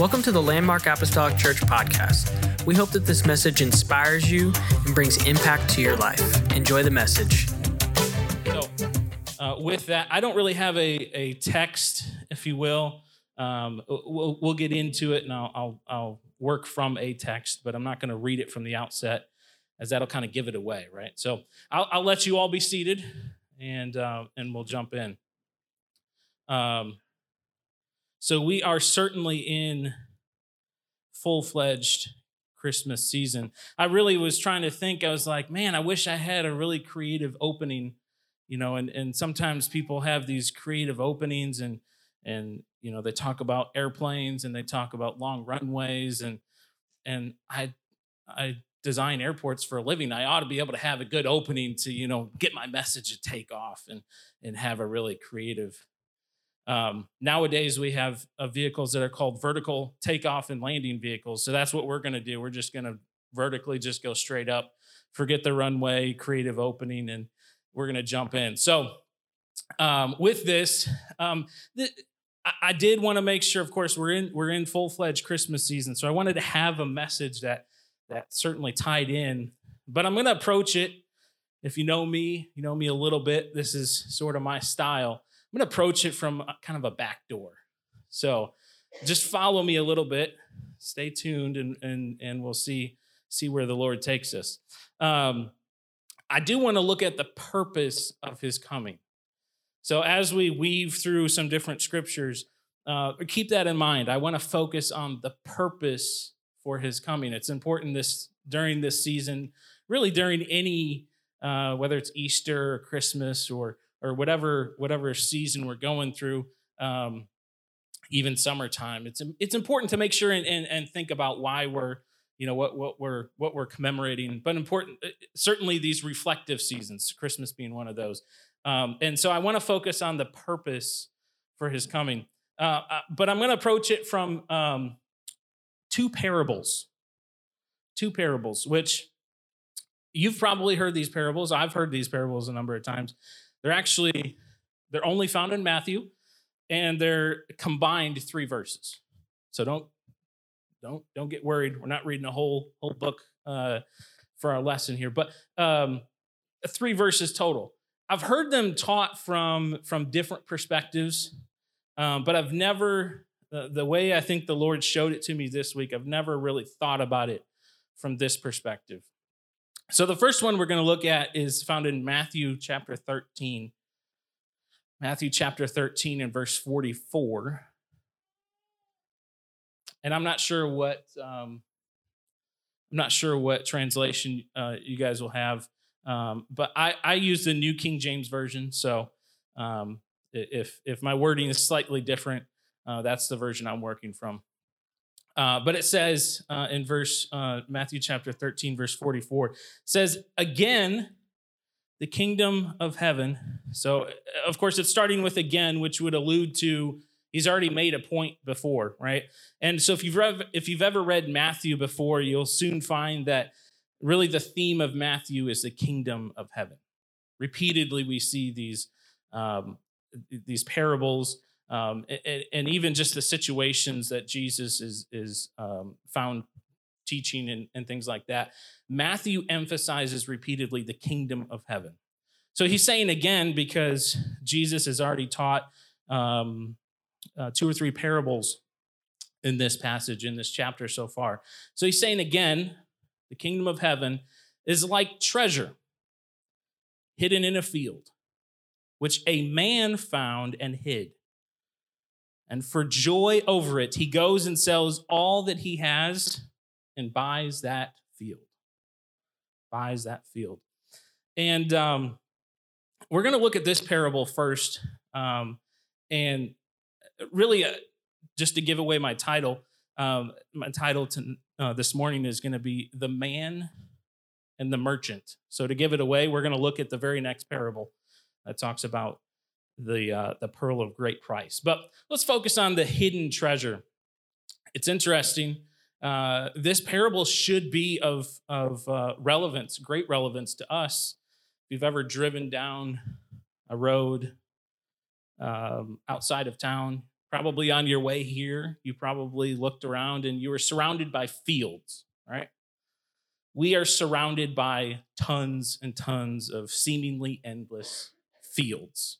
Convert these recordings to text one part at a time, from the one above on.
Welcome to the Landmark Apostolic Church podcast. We hope that this message inspires you and brings impact to your life. Enjoy the message. So, uh, with that, I don't really have a, a text, if you will. Um, we'll, we'll get into it and I'll, I'll, I'll work from a text, but I'm not going to read it from the outset as that'll kind of give it away, right? So I'll, I'll let you all be seated and, uh, and we'll jump in. Um, so we are certainly in full fledged Christmas season. I really was trying to think, I was like, man, I wish I had a really creative opening, you know, and, and sometimes people have these creative openings and, and, you know, they talk about airplanes and they talk about long runways and, and I, I design airports for a living. I ought to be able to have a good opening to, you know, get my message to take off and, and have a really creative um, nowadays, we have uh, vehicles that are called vertical takeoff and landing vehicles. So that's what we're going to do. We're just going to vertically just go straight up, forget the runway, creative opening, and we're going to jump in. So um, with this, um, th- I-, did want to make sure. Of course, we're in we're in full fledged Christmas season, so I wanted to have a message that that certainly tied in. But I'm going to approach it. If you know me, you know me a little bit. This is sort of my style. I'm going to approach it from kind of a back door. So just follow me a little bit. Stay tuned, and and and we'll see see where the Lord takes us. Um, I do want to look at the purpose of His coming. So as we weave through some different scriptures, uh, keep that in mind. I want to focus on the purpose for His coming. It's important this during this season, really during any uh, whether it's Easter or Christmas or or whatever whatever season we're going through um, even summertime it's it's important to make sure and, and, and think about why we're you know what what we're what we're commemorating but important uh, certainly these reflective seasons christmas being one of those. Um, and so i want to focus on the purpose for his coming. Uh, uh but i'm going to approach it from um, two parables. Two parables which you've probably heard these parables. I've heard these parables a number of times they're actually they're only found in Matthew, and they're combined three verses. So don't don't don't get worried. We're not reading a whole whole book uh, for our lesson here, but um, three verses total. I've heard them taught from from different perspectives, um, but I've never the, the way I think the Lord showed it to me this week. I've never really thought about it from this perspective. So the first one we're going to look at is found in Matthew chapter 13. Matthew chapter 13 and verse 44. And I'm not sure what um, I'm not sure what translation uh, you guys will have, um, but I, I use the New King James version. So um, if if my wording is slightly different, uh, that's the version I'm working from. Uh, but it says uh, in verse uh, Matthew chapter 13, verse 44, says, Again, the kingdom of heaven. So, uh, of course, it's starting with again, which would allude to he's already made a point before, right? And so, if you've if you've ever read Matthew before, you'll soon find that really the theme of Matthew is the kingdom of heaven. Repeatedly, we see these um, these parables um, and, and, even just the situations that Jesus is is um, found teaching and, and things like that. Matthew emphasizes repeatedly the kingdom of heaven. So he's saying again because Jesus has already taught um, uh, two or three parables in this passage in this chapter so far. So he's saying again, the kingdom of heaven is like treasure hidden in a field, which a man found and hid. And for joy over it, he goes and sells all that he has and buys that field. Buys that field. And um, we're going to look at this parable first. Um, and really, uh, just to give away my title, um, my title to, uh, this morning is going to be The Man and the Merchant. So, to give it away, we're going to look at the very next parable that talks about the uh, the pearl of great price. But let's focus on the hidden treasure. It's interesting. Uh, this parable should be of of uh, relevance, great relevance to us. If you've ever driven down a road um, outside of town, Probably on your way here, you probably looked around and you were surrounded by fields, right? We are surrounded by tons and tons of seemingly endless fields.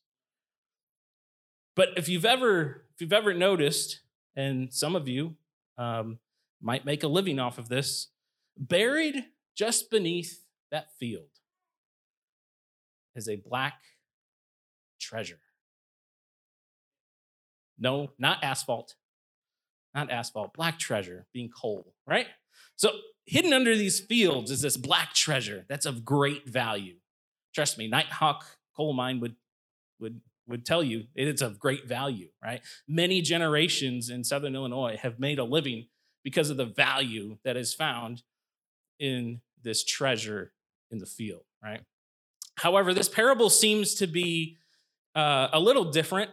But if you've ever if you've ever noticed, and some of you um, might make a living off of this, buried just beneath that field is a black treasure. No, not asphalt. Not asphalt, black treasure being coal, right? So, hidden under these fields is this black treasure that's of great value. Trust me, Knight Hawk coal mine would, would, would tell you it's of great value, right? Many generations in Southern Illinois have made a living because of the value that is found in this treasure in the field, right? However, this parable seems to be uh, a little different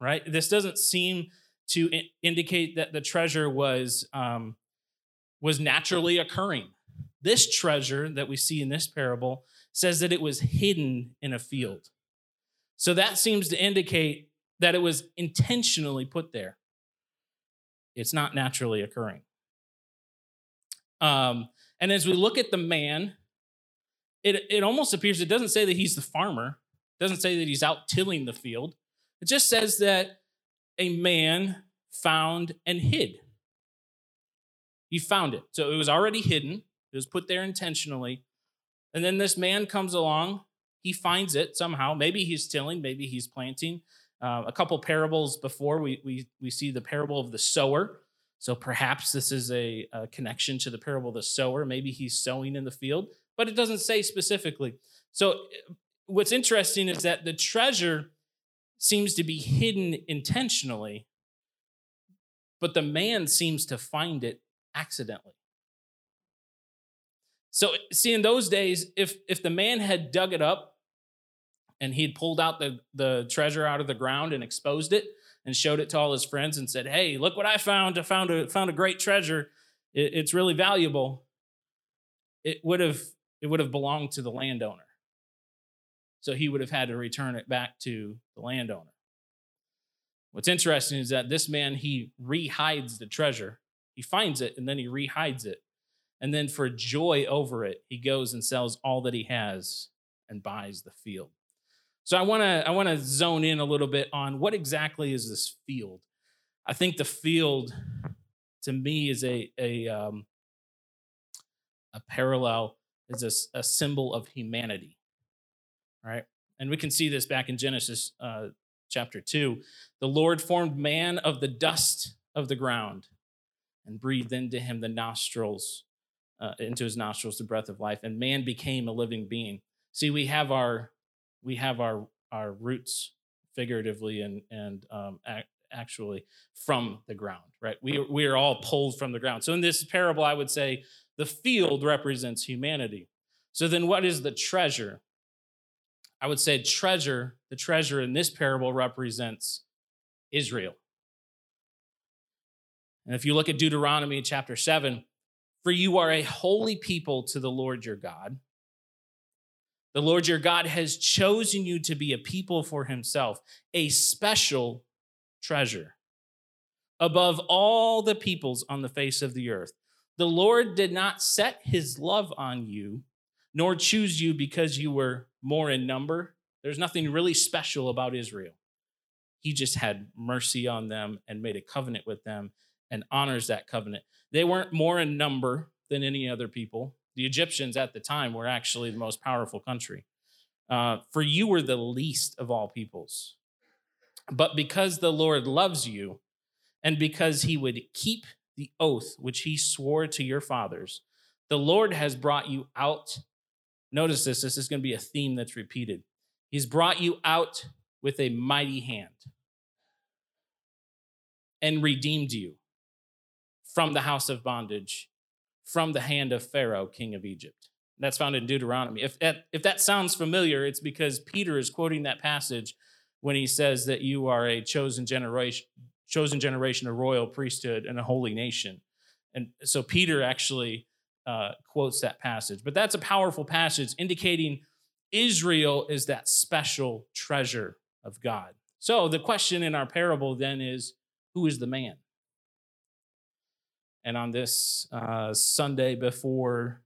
right? This doesn't seem to I- indicate that the treasure was um, was naturally occurring. This treasure that we see in this parable says that it was hidden in a field. So that seems to indicate that it was intentionally put there. It's not naturally occurring. Um, and as we look at the man, it, it almost appears, it doesn't say that he's the farmer, it doesn't say that he's out tilling the field. It just says that a man found and hid. He found it. So it was already hidden, it was put there intentionally. And then this man comes along, he finds it somehow. Maybe he's tilling, maybe he's planting. Uh, a couple parables before, we, we, we see the parable of the sower. So perhaps this is a, a connection to the parable of the sower. Maybe he's sowing in the field, but it doesn't say specifically. So what's interesting is that the treasure seems to be hidden intentionally, but the man seems to find it accidentally. So, see, in those days, if if the man had dug it up and he'd pulled out the, the treasure out of the ground and exposed it and showed it to all his friends and said, Hey, look what I found. I found a found a great treasure. It, it's really valuable. It would have it would have belonged to the landowner. So he would have had to return it back to the landowner. What's interesting is that this man, he rehides the treasure. He finds it and then he rehides it. And then for joy over it, he goes and sells all that he has and buys the field. So I want to I want to zone in a little bit on what exactly is this field. I think the field, to me, is a a um, a parallel, is a, a symbol of humanity right? And we can see this back in Genesis uh, chapter 2. The Lord formed man of the dust of the ground and breathed into him the nostrils, uh, into his nostrils the breath of life, and man became a living being. See, we have our we have our our roots figuratively and and um, actually from the ground, right? We we are all pulled from the ground. So in this parable, I would say the field represents humanity. So then, what is the treasure? I would say treasure, the treasure in this parable represents Israel. And if you look at Deuteronomy chapter 7, for you are a holy people to the Lord your God. The Lord your God has chosen you to be a people for himself, a special treasure above all the peoples on the face of the earth. The Lord did not set his love on you, nor choose you because you were more in number. There's nothing really special about Israel. He just had mercy on them and made a covenant with them and honors that covenant. They weren't more in number than any other people. The Egyptians at the time were actually the most powerful country. Uh, for you were the least of all peoples. But because the Lord loves you, and because he would keep the oath which he swore to your fathers, the Lord has brought you out Notice this, this is going to be a theme that's repeated. He's brought you out with a mighty hand and redeemed you from the house of bondage, from the hand of Pharaoh, king of Egypt. That's found in Deuteronomy. If that, if that sounds familiar, it's because Peter is quoting that passage when he says that you are a chosen generation, chosen generation, a royal priesthood, and a holy nation. And so Peter actually uh, quotes that passage. But that's a powerful passage indicating Israel is that special treasure of God. So the question in our parable then is Who is the man? And on this uh, Sunday before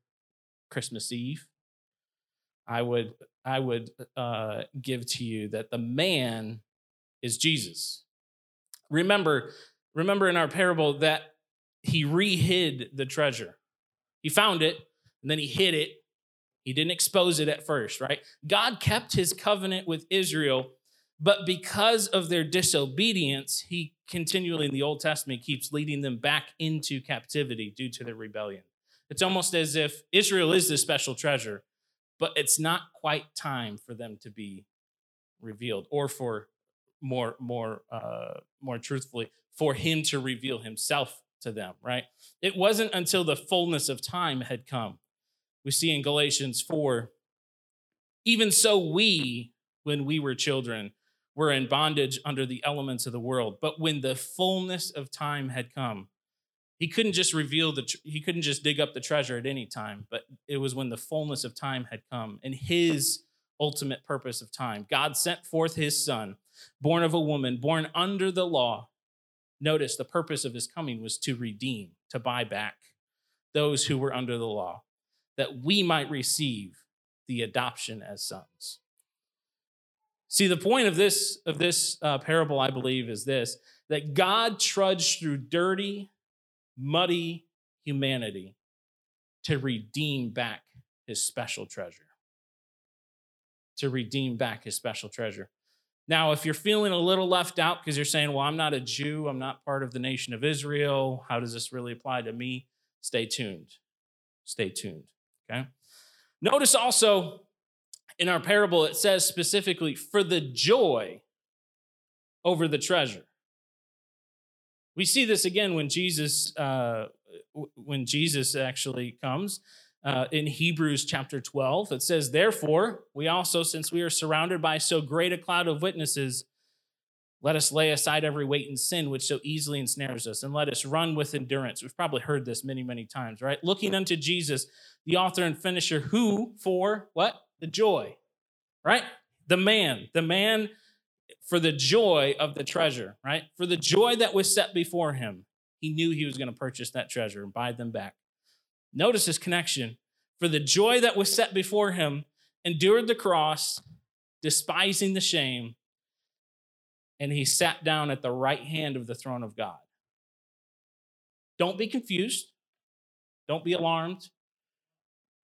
Christmas Eve, I would I would uh, give to you that the man is Jesus. Remember, remember in our parable that he rehid the treasure. He found it and then he hid it. He didn't expose it at first, right? God kept his covenant with Israel, but because of their disobedience, he continually in the Old Testament keeps leading them back into captivity due to their rebellion. It's almost as if Israel is the special treasure, but it's not quite time for them to be revealed or for more more uh more truthfully for him to reveal himself to them right it wasn't until the fullness of time had come we see in galatians 4 even so we when we were children were in bondage under the elements of the world. But when the fullness of time had come he couldn't just reveal the he couldn't just dig up the treasure at any time but it was when the fullness of time had come and his ultimate purpose of time. God sent forth his son born of a woman born under the law. Notice the purpose of his coming was to redeem to buy back those who were under the law that we might receive the adoption as sons see the point of this of this uh, parable i believe is this that god trudged through dirty muddy humanity to redeem back his special treasure. To redeem back his special treasure. Now, if you're feeling a little left out because you're saying, well, I'm not a Jew, I'm not part of the nation of Israel, how does this really apply to me? Stay tuned. Stay tuned. Okay. Notice also in our parable, it says specifically, for the joy over the treasure. We see this again when Jesus uh, when Jesus actually comes uh, in Hebrews chapter 12. It says, Therefore, we also, since we are surrounded by so great a cloud of witnesses, let us lay aside every weight and sin which so easily ensnares us, and let us run with endurance. We've probably heard this many, many times, right? Looking unto Jesus, the author and finisher, who for what? The joy, right? The man, the man for the joy of the treasure, right? For the joy that was set before him, he knew he was going to purchase that treasure and buy them back. Notice his connection. For the joy that was set before him, endured the cross, despising the shame, and he sat down at the right hand of the throne of God. Don't be confused. Don't be alarmed.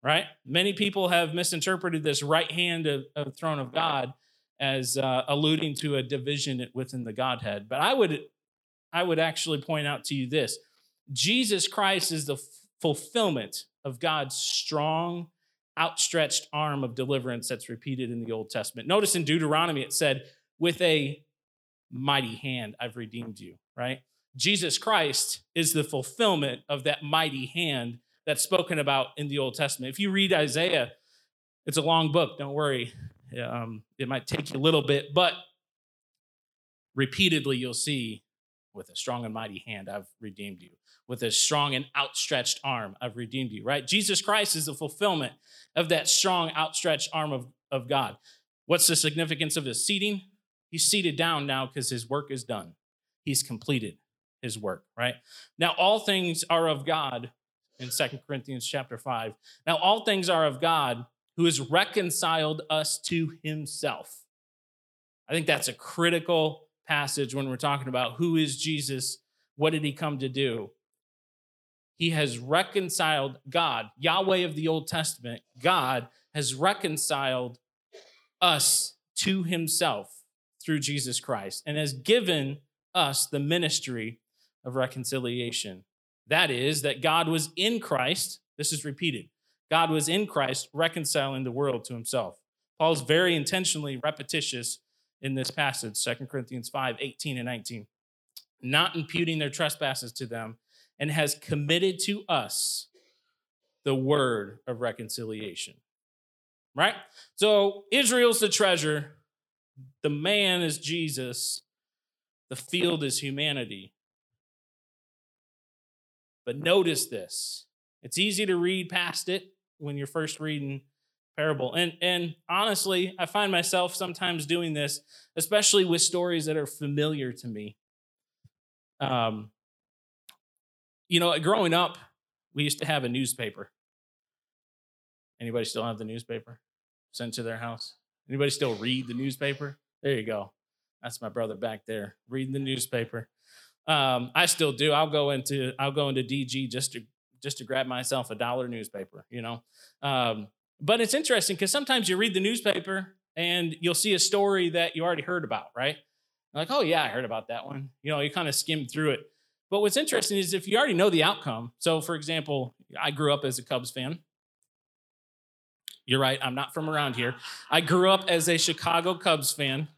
Right? Many people have misinterpreted this right hand of, of throne of God as uh, alluding to a division within the Godhead. But I would, I would actually point out to you this Jesus Christ is the f- fulfillment of God's strong, outstretched arm of deliverance that's repeated in the Old Testament. Notice in Deuteronomy it said, with a mighty hand I've redeemed you, right? Jesus Christ is the fulfillment of that mighty hand that's spoken about in the Old Testament. If you read Isaiah, it's a long book, don't worry. Um, it might take you a little bit, but repeatedly you'll see with a strong and mighty hand, I've redeemed you. With a strong and outstretched arm, I've redeemed you, right? Jesus Christ is the fulfillment of that strong, outstretched arm of, of God. What's the significance of his seating? He's seated down now because his work is done. He's completed his work, right? Now, all things are of God in Second Corinthians chapter 5. Now, all things are of God who has reconciled us to himself. I think that's a critical passage when we're talking about who is Jesus, what did he come to do? He has reconciled God, Yahweh of the Old Testament, God has reconciled us to himself through Jesus Christ and has given us the ministry of reconciliation. That is, that God was in Christ. This is repeated. God was in Christ reconciling the world to himself. Paul's very intentionally repetitious in this passage, 2 Corinthians 5 18 and 19, not imputing their trespasses to them, and has committed to us the word of reconciliation. Right? So Israel's the treasure, the man is Jesus, the field is humanity. But notice this it's easy to read past it when you're first reading parable. And and honestly, I find myself sometimes doing this, especially with stories that are familiar to me. Um, you know, growing up, we used to have a newspaper. Anybody still have the newspaper sent to their house? Anybody still read the newspaper? There you go. That's my brother back there reading the newspaper. Um, I still do. I'll go into I'll go into DG just to just to grab myself a dollar newspaper, you know. Um, but it's interesting because sometimes you read the newspaper and you'll see a story that you already heard about, right? Like, oh yeah, I heard about that one. You know, you kind of skim through it. But what's interesting is if you already know the outcome. So, for example, I grew up as a Cubs fan. You're right, I'm not from around here. I grew up as a Chicago Cubs fan.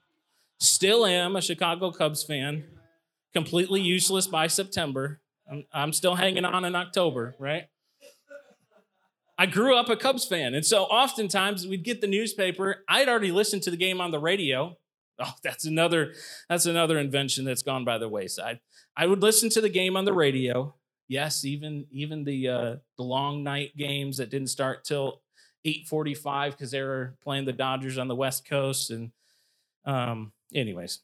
Still am a Chicago Cubs fan. Completely useless by September. I'm, I'm still hanging on in October, right? I grew up a Cubs fan. And so oftentimes we'd get the newspaper. I'd already listened to the game on the radio. Oh, that's another that's another invention that's gone by the wayside. I would listen to the game on the radio. Yes, even even the uh, the long night games that didn't start till 8:45 because they were playing the Dodgers on the West Coast. And um, anyways,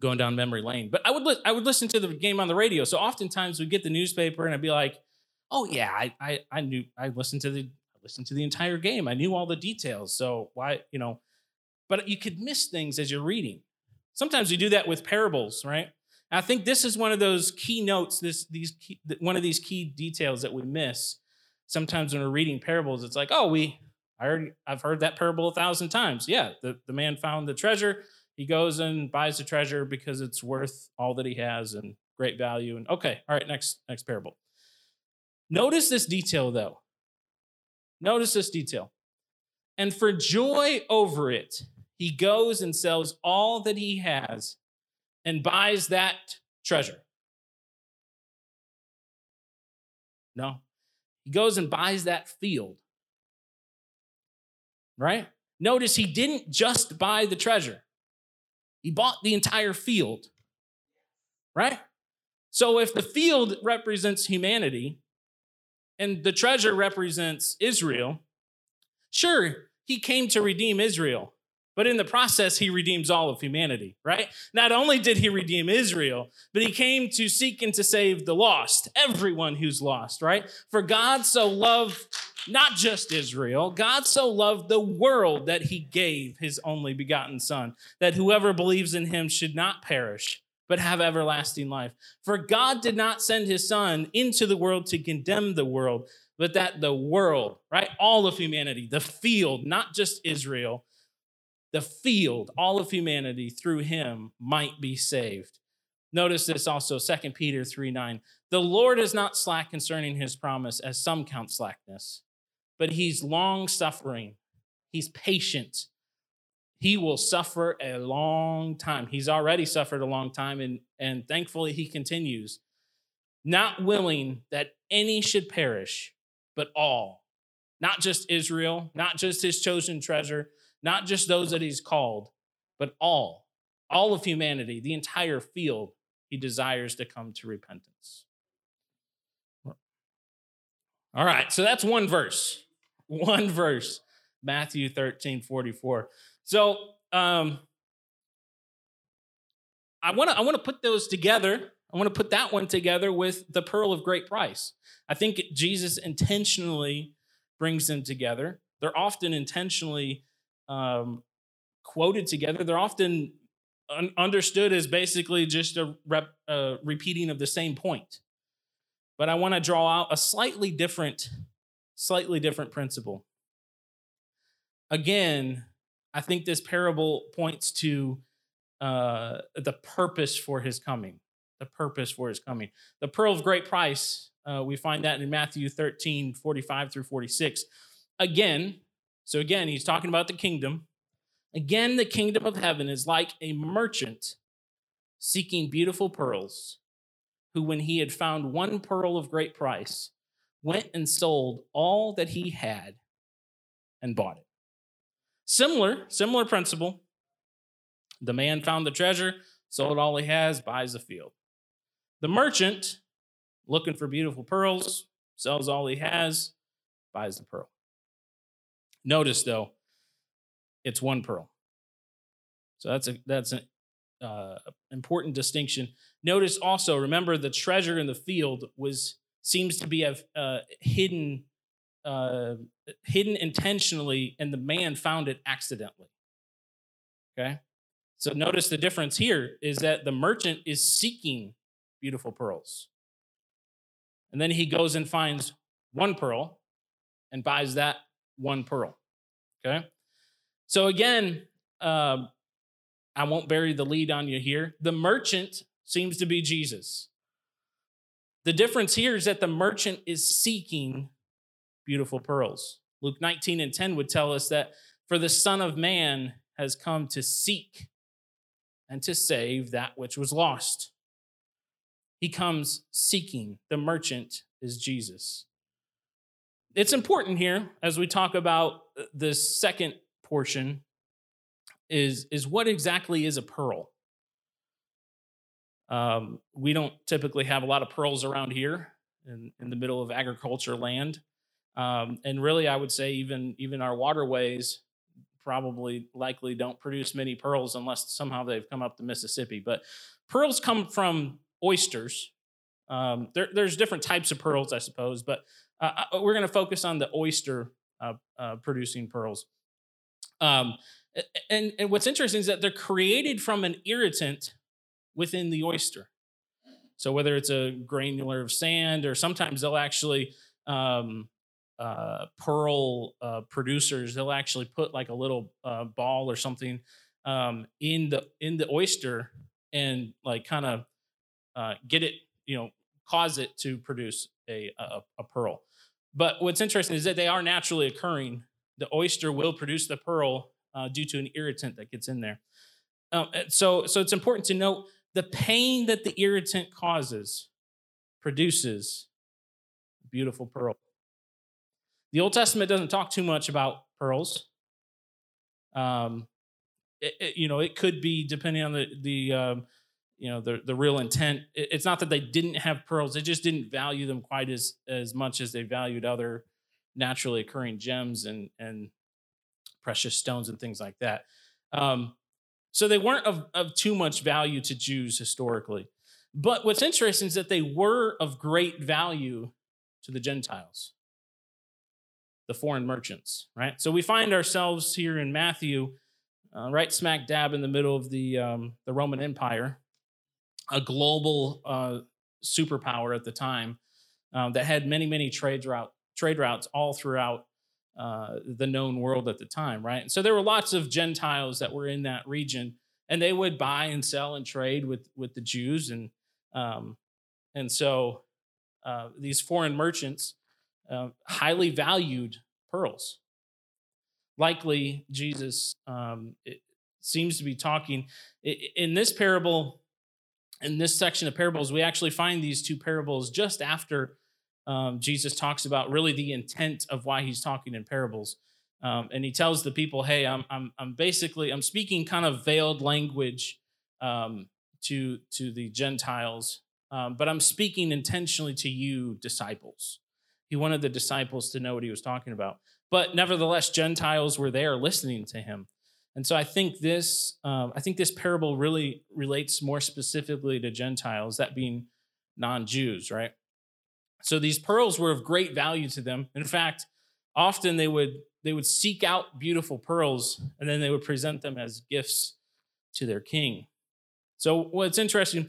going down memory lane. But I would li- I would listen to the game on the radio. So oftentimes we'd get the newspaper and I'd be like, oh yeah, I I, I knew I listened to the I listened to the entire game. I knew all the details. So why you know? But you could miss things as you're reading. Sometimes we do that with parables, right? I think this is one of those key notes, this these key, one of these key details that we miss. Sometimes when we're reading parables, it's like, oh, we I already I've heard that parable a thousand times. Yeah, the, the man found the treasure. He goes and buys the treasure because it's worth all that he has and great value. And okay, all right, next next parable. Notice this detail though. Notice this detail. And for joy over it, he goes and sells all that he has and buys that treasure? No. He goes and buys that field. Right? Notice he didn't just buy the treasure, he bought the entire field. Right? So if the field represents humanity and the treasure represents Israel, sure, he came to redeem Israel. But in the process, he redeems all of humanity, right? Not only did he redeem Israel, but he came to seek and to save the lost, everyone who's lost, right? For God so loved not just Israel, God so loved the world that he gave his only begotten Son, that whoever believes in him should not perish, but have everlasting life. For God did not send his Son into the world to condemn the world, but that the world, right? All of humanity, the field, not just Israel, the field, all of humanity through him might be saved. Notice this also, 2 Peter 3 9. The Lord is not slack concerning his promise, as some count slackness, but he's long suffering. He's patient. He will suffer a long time. He's already suffered a long time, and, and thankfully he continues, not willing that any should perish, but all. Not just Israel, not just his chosen treasure, not just those that he's called, but all, all of humanity, the entire field, he desires to come to repentance. All right, so that's one verse. One verse, Matthew 13, 44. So um, I want to I want to put those together. I want to put that one together with the pearl of great price. I think Jesus intentionally brings them together. They're often intentionally um, quoted together. They're often un- understood as basically just a rep, uh, repeating of the same point. But I want to draw out a slightly different, slightly different principle. Again, I think this parable points to uh, the purpose for his coming. The purpose for his coming. The pearl of great price, uh, we find that in Matthew 13, 45 through 46. Again, so again, he's talking about the kingdom. Again, the kingdom of heaven is like a merchant seeking beautiful pearls, who, when he had found one pearl of great price, went and sold all that he had and bought it. Similar, similar principle. The man found the treasure, sold all he has, buys a field. The merchant, looking for beautiful pearls, sells all he has, buys the pearl. Notice though, it's one pearl. So that's a that's an uh, important distinction. Notice also, remember, the treasure in the field was seems to be uh, hidden, uh, hidden intentionally, and the man found it accidentally. Okay, so notice the difference here is that the merchant is seeking beautiful pearls, and then he goes and finds one pearl and buys that one pearl. Okay, so again, uh, I won't bury the lead on you here. The merchant seems to be Jesus. The difference here is that the merchant is seeking beautiful pearls. Luke 19 and 10 would tell us that for the Son of Man has come to seek and to save that which was lost. He comes seeking. The merchant is Jesus. It's important here as we talk about uh, the second portion is is what exactly is a pearl. Um, we don't typically have a lot of pearls around here in, in the middle of agriculture land, um, and really, I would say even even our waterways probably likely don't produce many pearls unless somehow they've come up the Mississippi. But pearls come from oysters. Um, there, there's different types of pearls, I suppose, but uh, uh we're going to focus on the oyster uh, uh, producing pearls. Um, and, and what's interesting is that they're created from an irritant within the oyster. So whether it's a granular of sand or sometimes they'll actually um, uh, pearl uh, producers they'll actually put like a little uh, ball or something um, in the in the oyster and like kind of uh, get it you know cause it to produce a, a, a pearl. But what's interesting is that they are naturally occurring. The oyster will produce the pearl uh, due to an irritant that gets in there. Um, so, so it's important to note the pain that the irritant causes produces beautiful pearl. The Old Testament doesn't talk too much about pearls. Um, it, it, you know, it could be depending on the the um, you know the the real intent. It, it's not that they didn't have pearls; they just didn't value them quite as as much as they valued other naturally occurring gems and and precious stones and things like that. Um, so they weren't of, of too much value to Jews historically. But what's interesting is that they were of great value to the Gentiles, the foreign merchants, right? So we find ourselves here in Matthew, uh, right smack dab in the middle of the, um, the Roman Empire, a global uh, superpower at the time um, that had many, many trade, route, trade routes all throughout uh, the known world at the time, right? And so there were lots of Gentiles that were in that region, and they would buy and sell and trade with with the Jews, and um, and so uh, these foreign merchants uh, highly valued pearls. Likely, Jesus um, seems to be talking in this parable. In this section of parables, we actually find these two parables just after um, Jesus talks about really the intent of why he's talking in parables. Um, and he tells the people, hey, I'm, I'm, I'm basically, I'm speaking kind of veiled language um, to, to the Gentiles, um, but I'm speaking intentionally to you, disciples. He wanted the disciples to know what he was talking about. But nevertheless, Gentiles were there listening to him. And so I think this, um, I think this parable really relates more specifically to Gentiles, that being non-Jews, right? So these pearls were of great value to them. In fact, often they would they would seek out beautiful pearls and then they would present them as gifts to their king. So what's interesting,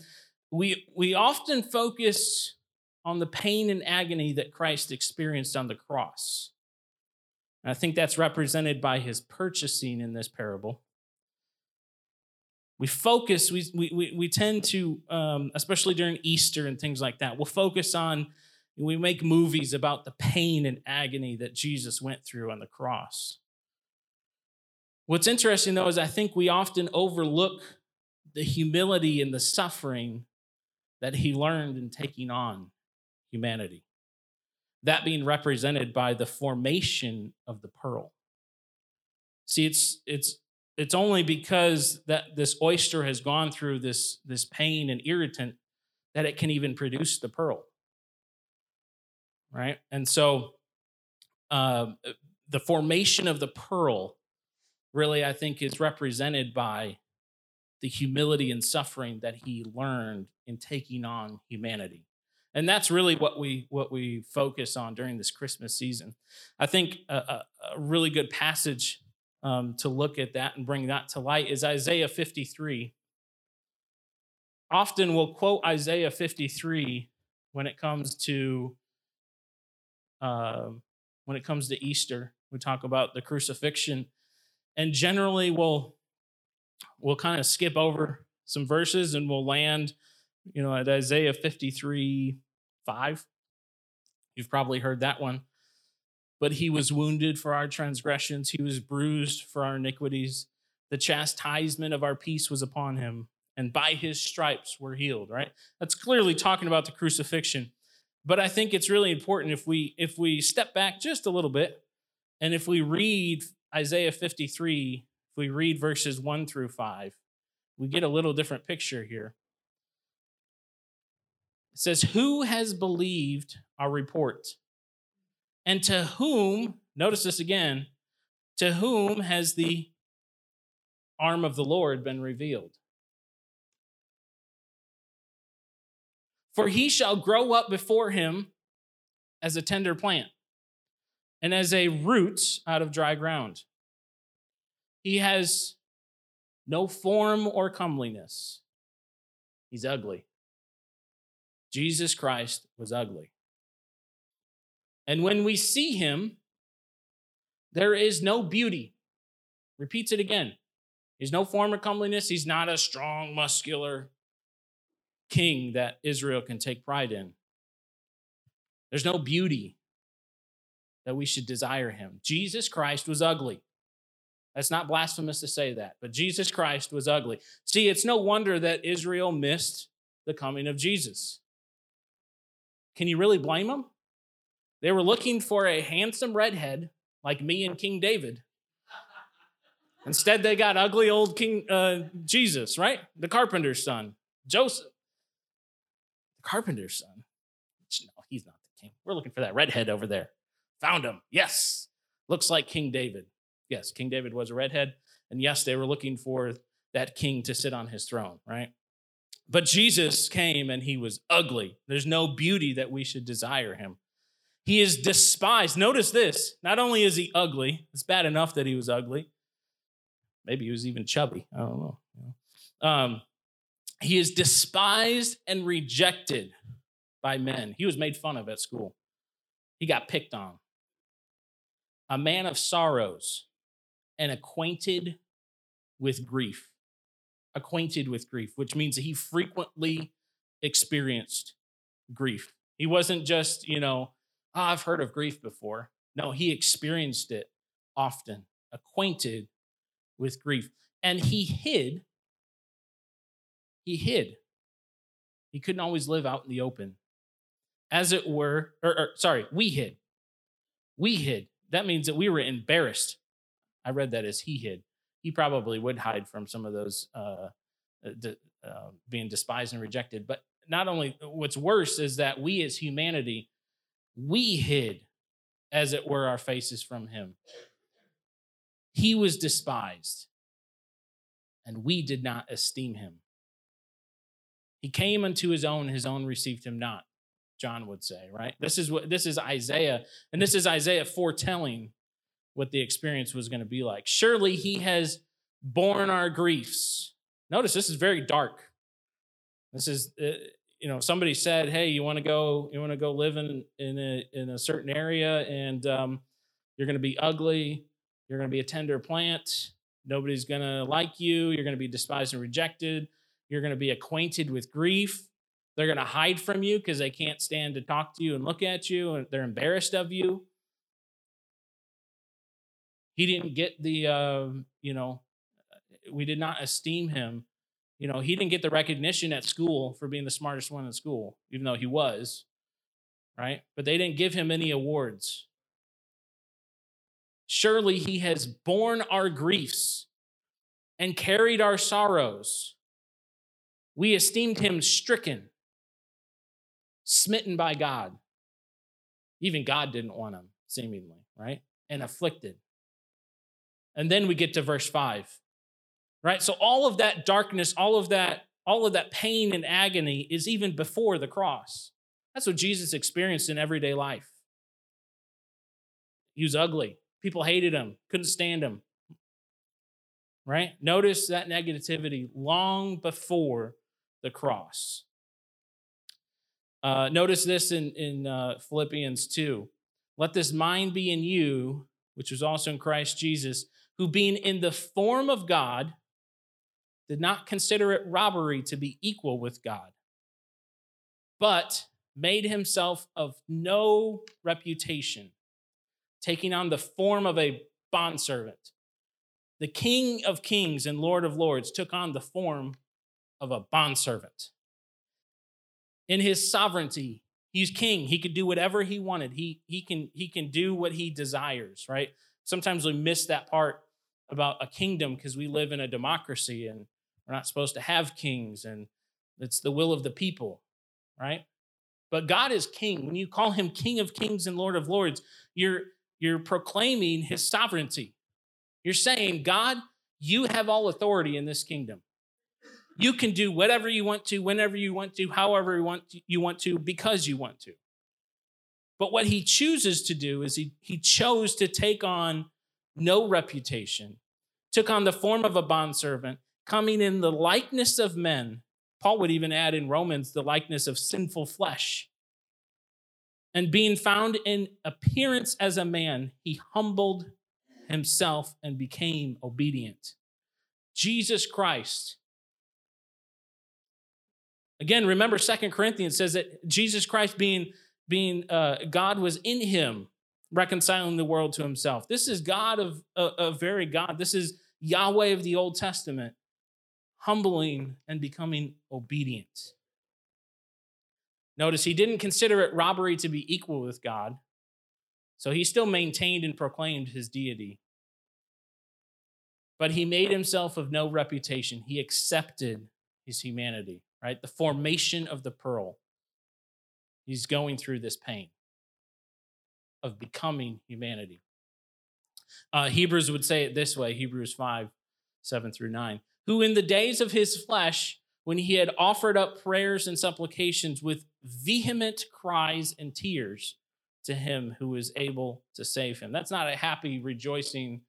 we we often focus on the pain and agony that Christ experienced on the cross. And I think that's represented by his purchasing in this parable. We focus, we, we, we tend to, um, especially during Easter and things like that, we'll focus on we make movies about the pain and agony that Jesus went through on the cross. What's interesting, though, is I think we often overlook the humility and the suffering that he learned in taking on humanity. That being represented by the formation of the pearl. See, it's it's it's only because that this oyster has gone through this, this pain and irritant that it can even produce the pearl right? And so uh, the formation of the pearl really, I think, is represented by the humility and suffering that he learned in taking on humanity. And that's really what we what we focus on during this Christmas season. I think a, a, a really good passage um, to look at that and bring that to light is Isaiah 53. Often we'll quote Isaiah 53 when it comes to uh, when it comes to Easter. We talk about the crucifixion, and generally we'll we'll kind of skip over some verses and we'll land, you know, at Isaiah 53 5. You've probably heard that one. But he was wounded for our transgressions, he was bruised for our iniquities. The chastisement of our peace was upon him, and by his stripes we're healed, right? That's clearly talking about the crucifixion. But I think it's really important if we if we step back just a little bit and if we read Isaiah 53, if we read verses 1 through 5, we get a little different picture here. It says, Who has believed our report? And to whom, notice this again, to whom has the arm of the Lord been revealed? For he shall grow up before him as a tender plant and as a root out of dry ground. He has no form or comeliness. He's ugly. Jesus Christ was ugly. And when we see him, there is no beauty. Repeats it again. He's no form of comeliness. He's not a strong, muscular king that Israel can take pride in. There's no beauty that we should desire him. Jesus Christ was ugly. That's not blasphemous to say that, but Jesus Christ was ugly. See, it's no wonder that Israel missed the coming of Jesus. Can you really blame them? They were looking for a handsome redhead like me and King David. Instead, they got ugly old King uh, Jesus, right? The carpenter's son, Joseph. The carpenter's son. No, he's not the king. We're looking for that redhead over there. Found him. Yes. Looks like King David. Yes, King David was a redhead. And yes, they were looking for that king to sit on his throne, right? But Jesus came and he was ugly. There's no beauty that we should desire him. He is despised. Notice this. Not only is he ugly, it's bad enough that he was ugly. Maybe he was even chubby. I don't know. Um, he is despised and rejected by men. He was made fun of at school. He got picked on. A man of sorrows and acquainted with grief acquainted with grief, which means that he frequently experienced grief. He wasn't just, you know, oh, I've heard of grief before. No, he experienced it often, acquainted with grief. And he hid. He hid. He couldn't always live out in the open. As it were, or, or sorry, we hid. We hid. That means that we were embarrassed. I read that as he hid he probably would hide from some of those uh, uh, uh, being despised and rejected. But not only, what's worse is that we as humanity, we hid, as it were, our faces from him. He was despised, and we did not esteem him. He came unto his own, his own received him not. John would say, right? This is what this is Isaiah, and this is Isaiah foretelling what the experience was going to be like. Surely he has borne our griefs. Notice this is very dark. This is, uh, you know, somebody said, "Hey, you want to go? You want to go live in in a in a certain area, and um, you're going to be ugly. You're going to be a tender plant. Nobody's going to like you. You're going to be despised and rejected. You're going to be acquainted with grief. They're going to hide from you because they can't stand to talk to you and look at you, and they're embarrassed of you." He didn't get the, uh, you know, we did not esteem him. You know, he didn't get the recognition at school for being the smartest one in school, even though he was, right? But they didn't give him any awards. Surely he has borne our griefs and carried our sorrows. We esteemed him stricken, smitten by God. Even God didn't want him, seemingly, right? And afflicted. And then we get to verse 5, Right? So all of that darkness, all of that all of that pain and agony is even before the cross. That's what Jesus experienced in everyday life. He was ugly. People hated him, couldn't stand him. Right? Notice that negativity long before the cross. Uh, notice this in, in uh, Philippians 2. Let this mind be in you, which was also in Christ Jesus, who being in the form of God, did not consider it robbery to be equal with God, but made himself of no reputation, taking on the form of a bondservant. The King of Kings and Lord of Lords took on the form of a bondservant. In his sovereignty, he's king. He could do whatever he wanted. He, he, can, he can do what he desires, right? Sometimes we miss that part about a kingdom because we live in a democracy and we're not supposed to have kings, and it's the will of the people, right? But God is king. When you call him King of Kings and Lord of Lords, you're, you're proclaiming his sovereignty. You're saying, God, you have all authority in this kingdom. You can do whatever you want to, whenever you want to, however you want to, you want to because you want to. But what he chooses to do is he, he chose to take on no reputation, took on the form of a bondservant, coming in the likeness of men. Paul would even add in Romans the likeness of sinful flesh. And being found in appearance as a man, he humbled himself and became obedient. Jesus Christ. Again, remember Second Corinthians says that Jesus Christ being, being uh, God was in him, reconciling the world to himself. This is God of a, a very God. This is Yahweh of the Old Testament humbling and becoming obedient. Notice he didn't consider it robbery to be equal with God, so he still maintained and proclaimed his deity. But he made himself of no reputation. He accepted his humanity, right? The formation of the pearl. He's going through this pain of becoming humanity. Uh, Hebrews would say it this way Hebrews 5 7 through 9 who in the days of his flesh, when he had offered up prayers and supplications with vehement cries and tears to him who is able to save him. That's not a happy, rejoicing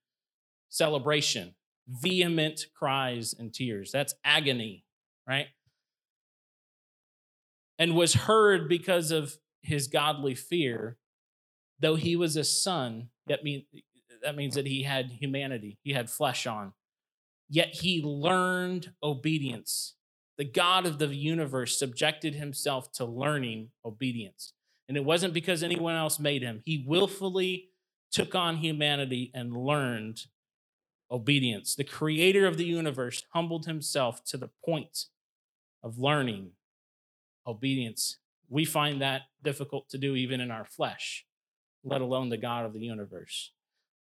celebration. Vehement cries and tears. That's agony, right? And was heard because of his godly fear, though he was a son, that, that means that he had humanity, he had flesh on yet he learned obedience. The God of the universe subjected himself to learning obedience. And it wasn't because anyone else made him. He willfully took on humanity and learned obedience. The creator of the universe humbled himself to the point of learning obedience. We find that difficult to do even in our flesh, let alone the God of the universe,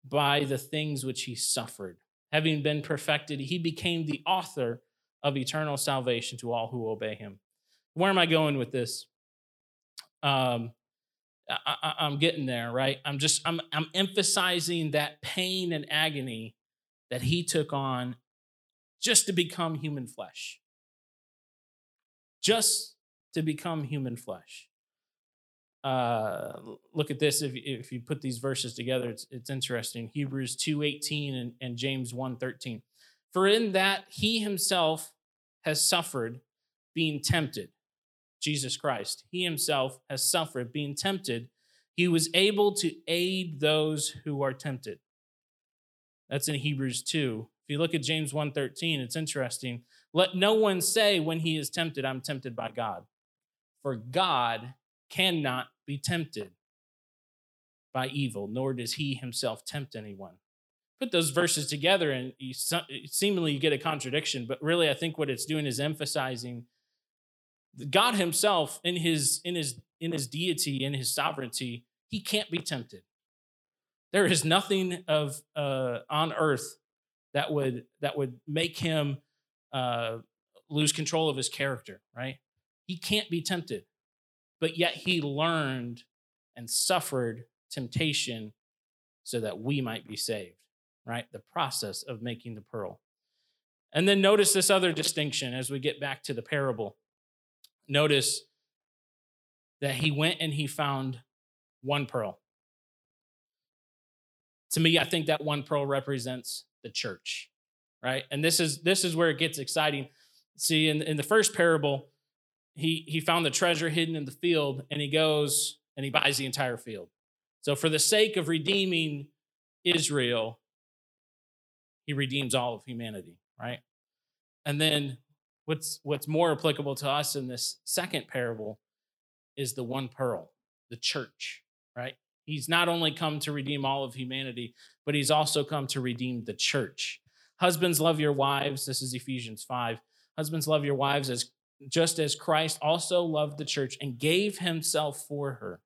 by the things which he suffered having been perfected, he became the author of eternal salvation to all who obey him. Where am I going with this? Um, I, am getting there, right? I'm just I'm I'm emphasizing that pain and agony that he took on just to become human flesh. Just to become human flesh. Uh, look at this if, if you put these verses together it's, it's interesting. Hebrews 2.18 and, and james 1.13 for in that he himself has suffered being tempted jesus christ. He himself has suffered being tempted. He was able to aid those who are tempted. That's in hebrews 2 if you look at james 1.13 it's interesting. Let no one say when he is tempted i'm tempted by god for god cannot be tempted by evil, nor does he himself tempt anyone. Put those verses together and you seemingly you get a contradiction, but really I think what it's doing is emphasizing God himself in his in his in his deity in his sovereignty, he can't be tempted. There is nothing of uh, on earth that would that would make him uh, lose control of his character, right? He can't be tempted but yet he learned and suffered temptation so that we might be saved, right? The process of making the pearl. And then notice this other distinction as we get back to the parable. Notice that he went and he found one pearl. To me, I think that one pearl represents the church, right? And this is this is where it gets exciting. See, in, in the first parable, he he found the treasure hidden in the field, and he goes and he buys the entire field. So, for the sake of redeeming Israel, he redeems all of humanity, right? And then what's what's more applicable to us in this second parable is the one pearl, the church, right? He's not only come to redeem all of humanity, but he's also come to redeem the church. Husbands, love your wives. This is Ephesians 5. Husbands, love your wives as just as Christ also loved the church and gave himself for her.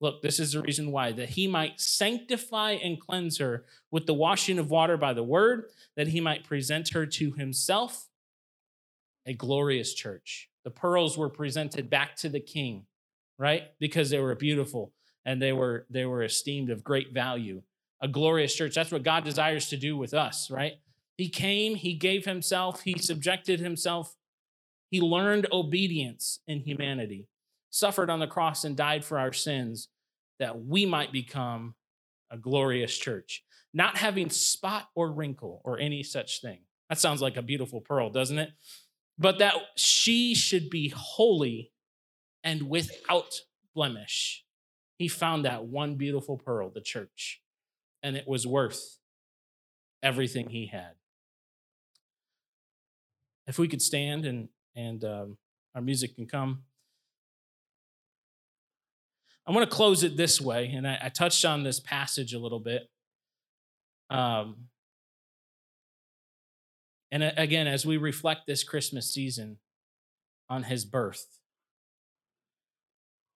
Look, this is the reason why that he might sanctify and cleanse her with the washing of water by the word, that he might present her to himself a glorious church. The pearls were presented back to the king, right? Because they were beautiful and they were they were esteemed of great value. A glorious church. That's what God desires to do with us, right? He came, he gave himself, he subjected himself. He learned obedience in humanity suffered on the cross and died for our sins that we might become a glorious church, not having spot or wrinkle or any such thing. That sounds like a beautiful pearl, doesn't it? But that she should be holy and without blemish. He found that one beautiful pearl, the church, and it was worth everything he had. If we could stand and and um, our music can come. I want to close it this way, and I, I touched on this passage a little bit. Um, and again, as we reflect this Christmas season on his birth,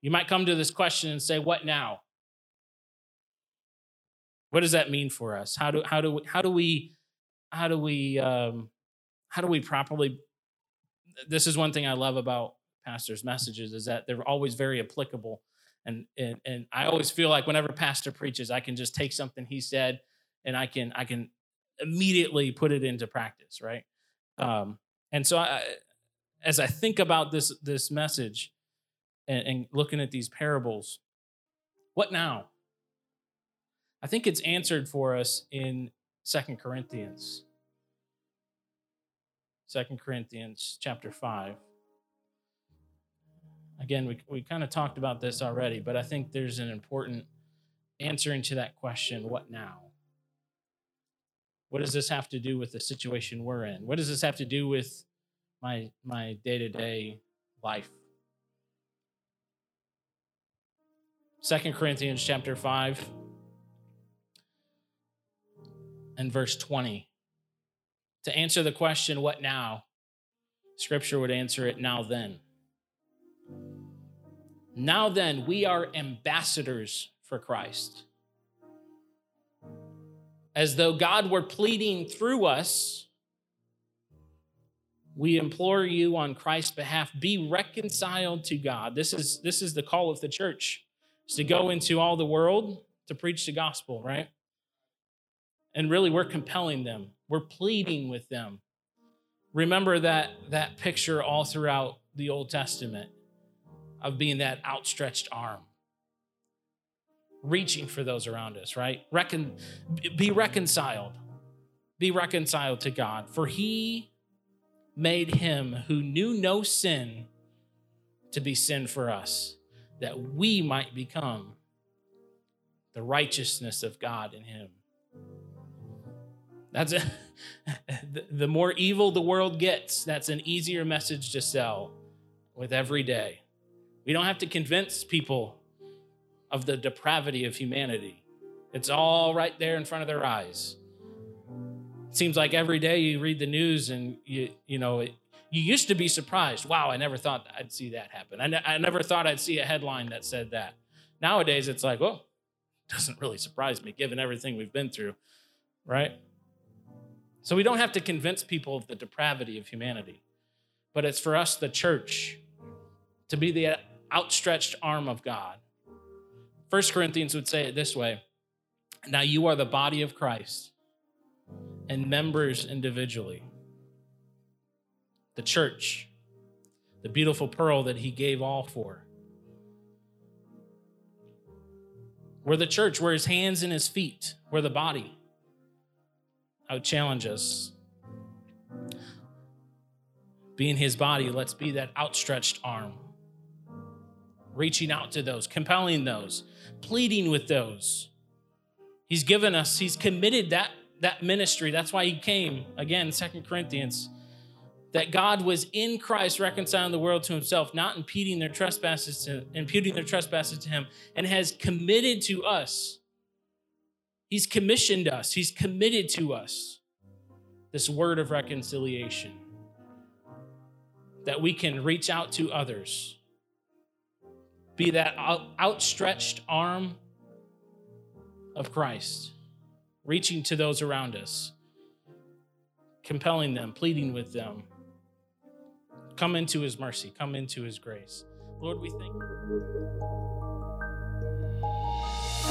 you might come to this question and say, What now? What does that mean for us? How do how do how do we how do we um, how do we properly? This is one thing I love about pastors' messages is that they're always very applicable and and and I always feel like whenever pastor preaches, I can just take something he said and I can I can immediately put it into practice, right? Um, and so I, as I think about this this message and, and looking at these parables, what now? I think it's answered for us in Second Corinthians. Second Corinthians chapter 5. Again, we, we kind of talked about this already, but I think there's an important answering to that question what now? What does this have to do with the situation we're in? What does this have to do with my my day-to-day life? Second Corinthians chapter 5 and verse 20. To answer the question, what now? Scripture would answer it now then. Now then, we are ambassadors for Christ. As though God were pleading through us, we implore you on Christ's behalf be reconciled to God. This is this is the call of the church. Is to go into all the world to preach the gospel, right? And really we're compelling them. We're pleading with them. Remember that that picture all throughout the Old Testament of being that outstretched arm, reaching for those around us, right? Be reconciled. Be reconciled to God. For he made him who knew no sin to be sin for us, that we might become the righteousness of God in him. That's a, the more evil the world gets, that's an easier message to sell with every day. We don't have to convince people of the depravity of humanity. It's all right there in front of their eyes. It seems like every day you read the news and you you know it, you used to be surprised. Wow, I never thought I'd see that happen. I, ne- I never thought I'd see a headline that said that. Nowadays, it's like, well, doesn't really surprise me given everything we've been through, right? So we don't have to convince people of the depravity of humanity, but it's for us, the church, to be the outstretched arm of God. First Corinthians would say it this way Now you are the body of Christ and members individually. the church, the beautiful pearl that he gave all for. We're the church, we're his hands and his feet, we're the body. Would challenge us. Being his body, let's be that outstretched arm, reaching out to those, compelling those, pleading with those. He's given us, he's committed that, that ministry. That's why he came. Again, Second Corinthians that God was in Christ reconciling the world to himself, not impeding their trespasses to imputing their trespasses to him, and has committed to us. He's commissioned us, he's committed to us this word of reconciliation. That we can reach out to others. Be that outstretched arm of Christ, reaching to those around us, compelling them, pleading with them Come into his mercy, come into his grace. Lord, we thank you.